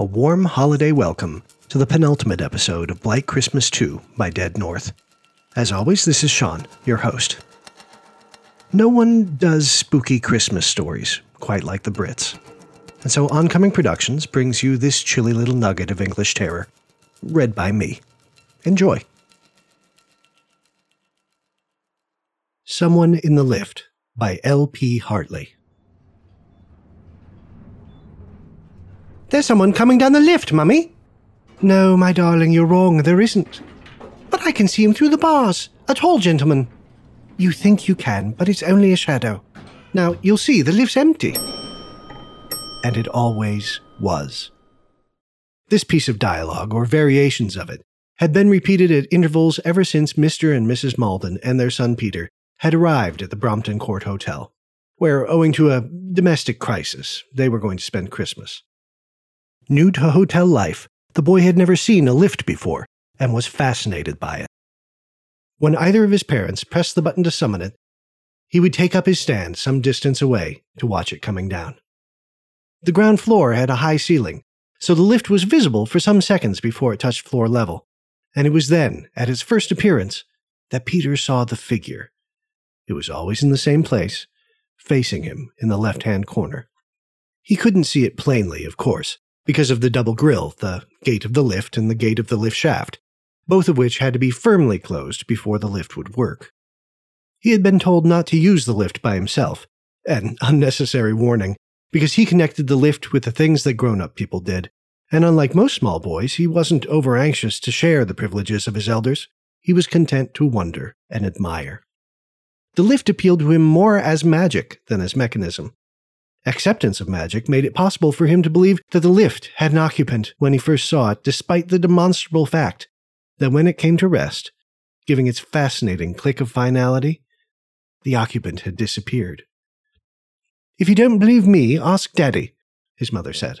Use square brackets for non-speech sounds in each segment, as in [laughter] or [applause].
a warm holiday welcome to the penultimate episode of Blight Christmas 2 by Dead North. As always, this is Sean, your host. No one does spooky Christmas stories quite like the Brits. And so Oncoming Productions brings you this chilly little nugget of English terror, read by me. Enjoy. Someone in the Lift by L.P. Hartley. There's someone coming down the lift, Mummy. No, my darling, you're wrong. There isn't. But I can see him through the bars. A tall gentleman. You think you can, but it's only a shadow. Now, you'll see the lift's empty. And it always was. This piece of dialogue, or variations of it, had been repeated at intervals ever since Mr. and Mrs. Malden and their son Peter had arrived at the Brompton Court Hotel, where, owing to a domestic crisis, they were going to spend Christmas. New to hotel life, the boy had never seen a lift before and was fascinated by it. When either of his parents pressed the button to summon it, he would take up his stand some distance away to watch it coming down. The ground floor had a high ceiling, so the lift was visible for some seconds before it touched floor level, and it was then, at its first appearance, that Peter saw the figure. It was always in the same place, facing him in the left hand corner. He couldn't see it plainly, of course, because of the double grill, the gate of the lift and the gate of the lift shaft, both of which had to be firmly closed before the lift would work. He had been told not to use the lift by himself, an [laughs] unnecessary warning, because he connected the lift with the things that grown up people did, and unlike most small boys, he wasn't over anxious to share the privileges of his elders. He was content to wonder and admire. The lift appealed to him more as magic than as mechanism. Acceptance of magic made it possible for him to believe that the lift had an occupant when he first saw it, despite the demonstrable fact that when it came to rest, giving its fascinating click of finality, the occupant had disappeared. If you don't believe me, ask Daddy, his mother said.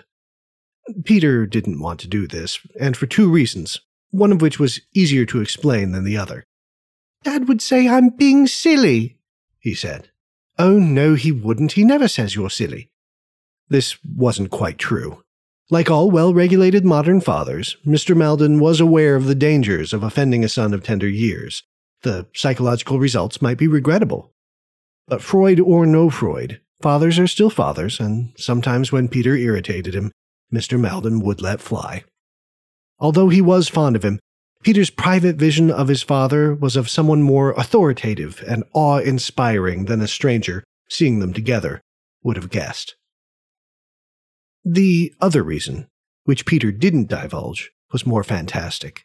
Peter didn't want to do this, and for two reasons, one of which was easier to explain than the other. Dad would say I'm being silly, he said. Oh, no, he wouldn't. He never says you're silly. This wasn't quite true. Like all well regulated modern fathers, Mr. Malden was aware of the dangers of offending a son of tender years. The psychological results might be regrettable. But Freud or no Freud, fathers are still fathers, and sometimes when Peter irritated him, Mr. Malden would let fly. Although he was fond of him, Peter's private vision of his father was of someone more authoritative and awe inspiring than a stranger, seeing them together, would have guessed. The other reason, which Peter didn't divulge, was more fantastic.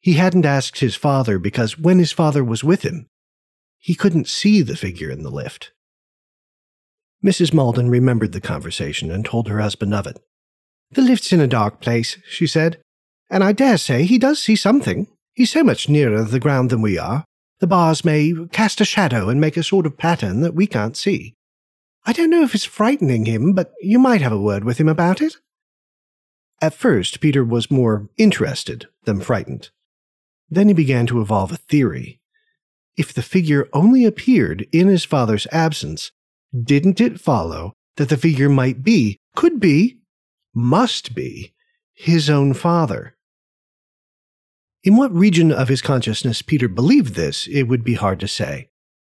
He hadn't asked his father because when his father was with him, he couldn't see the figure in the lift. Mrs. Malden remembered the conversation and told her husband of it. The lift's in a dark place, she said and I dare say he does see something. He's so much nearer the ground than we are. The bars may cast a shadow and make a sort of pattern that we can't see. I don't know if it's frightening him, but you might have a word with him about it. At first, Peter was more interested than frightened. Then he began to evolve a theory. If the figure only appeared in his father's absence, didn't it follow that the figure might be, could be, must be, his own father? In what region of his consciousness Peter believed this, it would be hard to say.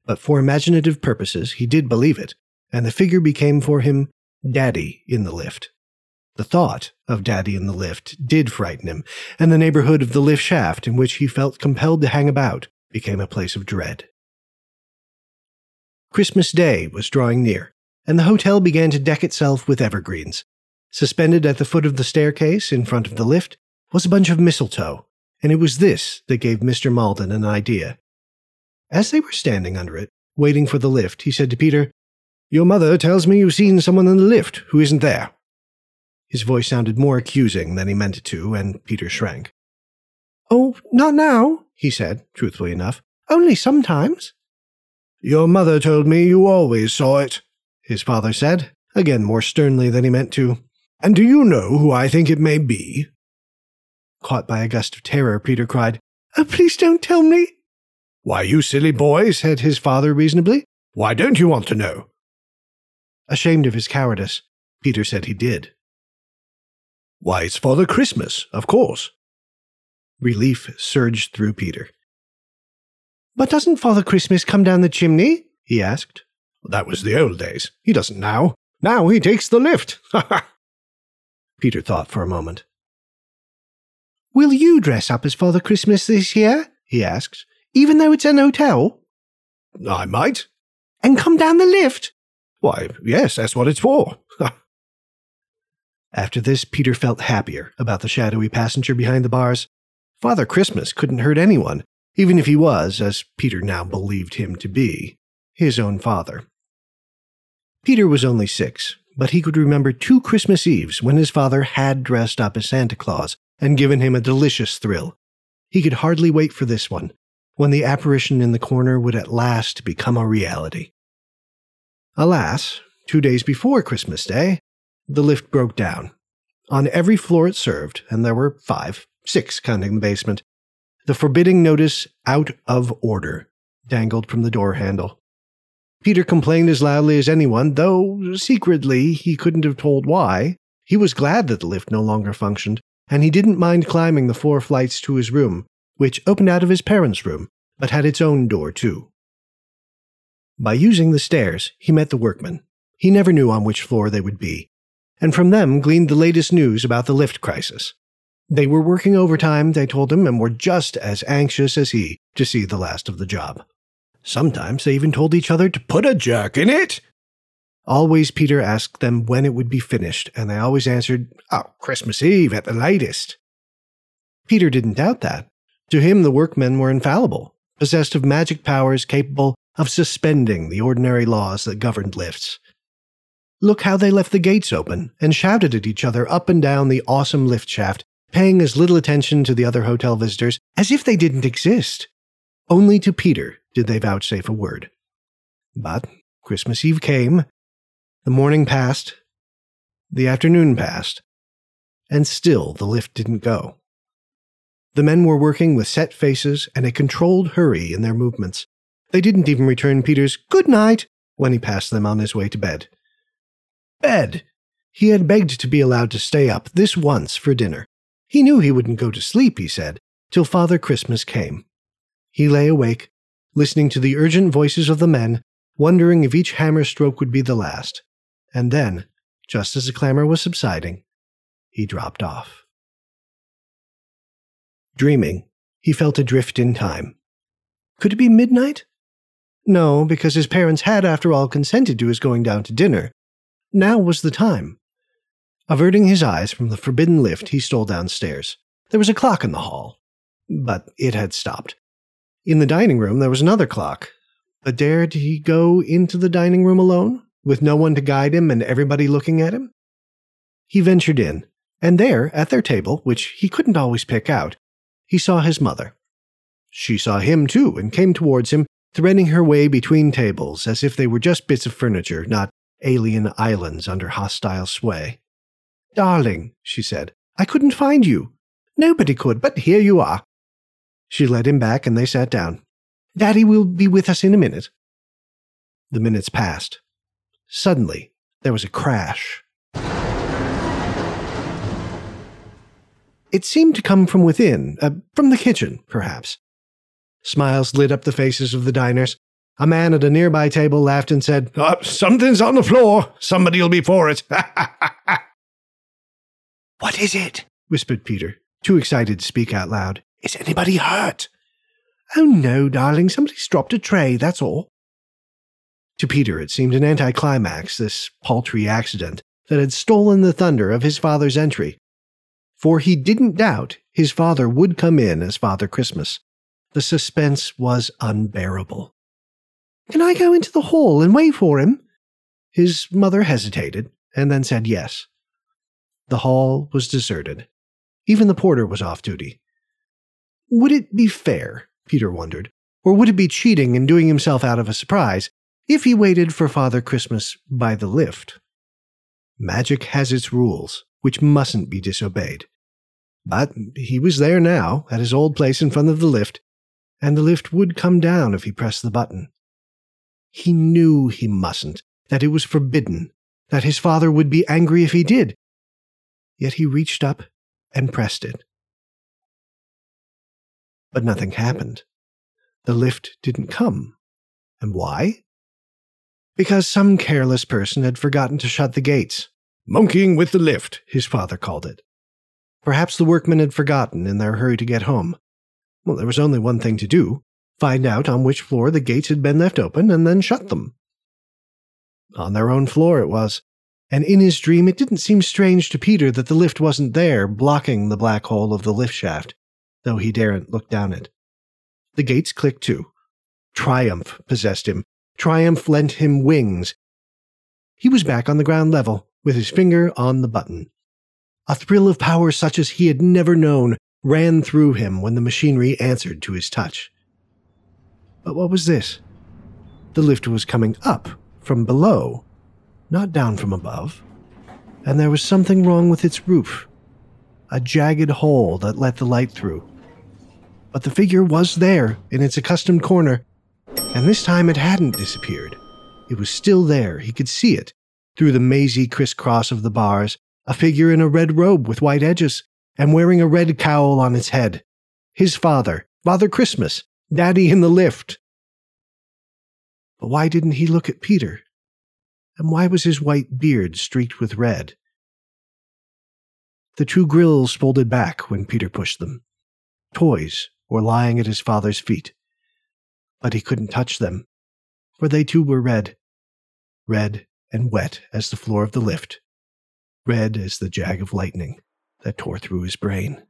But for imaginative purposes, he did believe it, and the figure became for him Daddy in the lift. The thought of Daddy in the lift did frighten him, and the neighborhood of the lift shaft in which he felt compelled to hang about became a place of dread. Christmas Day was drawing near, and the hotel began to deck itself with evergreens. Suspended at the foot of the staircase in front of the lift was a bunch of mistletoe and it was this that gave Mr. Malden an idea. As they were standing under it, waiting for the lift, he said to Peter, Your mother tells me you've seen someone in the lift who isn't there. His voice sounded more accusing than he meant it to, and Peter shrank. Oh, not now, he said, truthfully enough. Only sometimes. Your mother told me you always saw it, his father said, again more sternly than he meant to. And do you know who I think it may be? Caught by a gust of terror, Peter cried, Oh, please don't tell me. Why, you silly boy, said his father reasonably. Why don't you want to know? Ashamed of his cowardice, Peter said he did. Why, it's Father Christmas, of course. Relief surged through Peter. But doesn't Father Christmas come down the chimney? he asked. That was the old days. He doesn't now. Now he takes the lift. Ha [laughs] ha! Peter thought for a moment. Will you dress up as Father Christmas this year? he asked, even though it's an hotel? I might. And come down the lift? Why, yes, that's what it's for. [laughs] After this, Peter felt happier about the shadowy passenger behind the bars. Father Christmas couldn't hurt anyone, even if he was, as Peter now believed him to be, his own father. Peter was only six, but he could remember two Christmas Eves when his father had dressed up as Santa Claus and given him a delicious thrill. He could hardly wait for this one, when the apparition in the corner would at last become a reality. Alas, two days before Christmas Day, the lift broke down. On every floor it served, and there were five, six counting the basement, the forbidding notice out of order dangled from the door handle. Peter complained as loudly as anyone, though secretly he couldn't have told why. He was glad that the lift no longer functioned, and he didn't mind climbing the four flights to his room, which opened out of his parents' room, but had its own door too. By using the stairs, he met the workmen. He never knew on which floor they would be, and from them gleaned the latest news about the lift crisis. They were working overtime, they told him, and were just as anxious as he to see the last of the job. Sometimes they even told each other to put a jerk in it. Always Peter asked them when it would be finished, and they always answered, Oh, Christmas Eve at the latest. Peter didn't doubt that. To him, the workmen were infallible, possessed of magic powers capable of suspending the ordinary laws that governed lifts. Look how they left the gates open and shouted at each other up and down the awesome lift shaft, paying as little attention to the other hotel visitors as if they didn't exist. Only to Peter did they vouchsafe a word. But Christmas Eve came, the morning passed, the afternoon passed, and still the lift didn't go. The men were working with set faces and a controlled hurry in their movements. They didn't even return Peter's good night when he passed them on his way to bed. Bed! He had begged to be allowed to stay up this once for dinner. He knew he wouldn't go to sleep, he said, till Father Christmas came. He lay awake, listening to the urgent voices of the men, wondering if each hammer stroke would be the last. And then, just as the clamor was subsiding, he dropped off. Dreaming, he felt adrift in time. Could it be midnight? No, because his parents had, after all, consented to his going down to dinner. Now was the time. Averting his eyes from the forbidden lift, he stole downstairs. There was a clock in the hall, but it had stopped. In the dining room, there was another clock. But dared he go into the dining room alone? With no one to guide him and everybody looking at him? He ventured in, and there, at their table, which he couldn't always pick out, he saw his mother. She saw him too and came towards him, threading her way between tables as if they were just bits of furniture, not alien islands under hostile sway. Darling, she said, I couldn't find you. Nobody could, but here you are. She led him back and they sat down. Daddy will be with us in a minute. The minutes passed. Suddenly, there was a crash. It seemed to come from within, uh, from the kitchen, perhaps. Smiles lit up the faces of the diners. A man at a nearby table laughed and said, oh, Something's on the floor. Somebody'll be for it. [laughs] what is it? whispered Peter, too excited to speak out loud. Is anybody hurt? Oh, no, darling. Somebody's dropped a tray, that's all. To Peter, it seemed an anticlimax, this paltry accident that had stolen the thunder of his father's entry. For he didn't doubt his father would come in as Father Christmas. The suspense was unbearable. Can I go into the hall and wait for him? His mother hesitated and then said yes. The hall was deserted. Even the porter was off duty. Would it be fair, Peter wondered, or would it be cheating and doing himself out of a surprise if he waited for Father Christmas by the lift. Magic has its rules, which mustn't be disobeyed. But he was there now, at his old place in front of the lift, and the lift would come down if he pressed the button. He knew he mustn't, that it was forbidden, that his father would be angry if he did. Yet he reached up and pressed it. But nothing happened. The lift didn't come. And why? Because some careless person had forgotten to shut the gates. Monkeying with the lift, his father called it. Perhaps the workmen had forgotten in their hurry to get home. Well, there was only one thing to do find out on which floor the gates had been left open and then shut them. On their own floor it was, and in his dream it didn't seem strange to Peter that the lift wasn't there, blocking the black hole of the lift shaft, though he daren't look down it. The gates clicked too. Triumph possessed him. Triumph lent him wings. He was back on the ground level, with his finger on the button. A thrill of power such as he had never known ran through him when the machinery answered to his touch. But what was this? The lift was coming up from below, not down from above, and there was something wrong with its roof a jagged hole that let the light through. But the figure was there in its accustomed corner, and this time it hadn't disappeared. It was still there, he could see it, through the mazy crisscross of the bars, a figure in a red robe with white edges, and wearing a red cowl on its head. His father, Father Christmas, Daddy in the lift. But why didn't he look at Peter? And why was his white beard streaked with red? The two grills folded back when Peter pushed them. Toys were lying at his father's feet. But he couldn't touch them, for they too were red. Red and wet as the floor of the lift. Red as the jag of lightning that tore through his brain.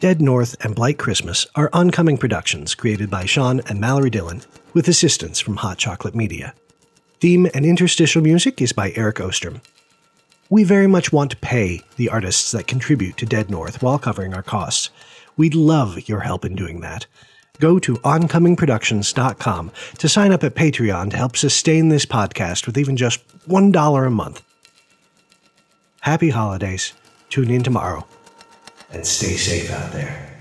Dead North and Blight Christmas are oncoming productions created by Sean and Mallory Dillon with assistance from Hot Chocolate Media. Theme and interstitial music is by Eric Ostrom. We very much want to pay the artists that contribute to Dead North while covering our costs. We'd love your help in doing that. Go to oncomingproductions.com to sign up at Patreon to help sustain this podcast with even just $1 a month. Happy holidays. Tune in tomorrow and stay safe out there.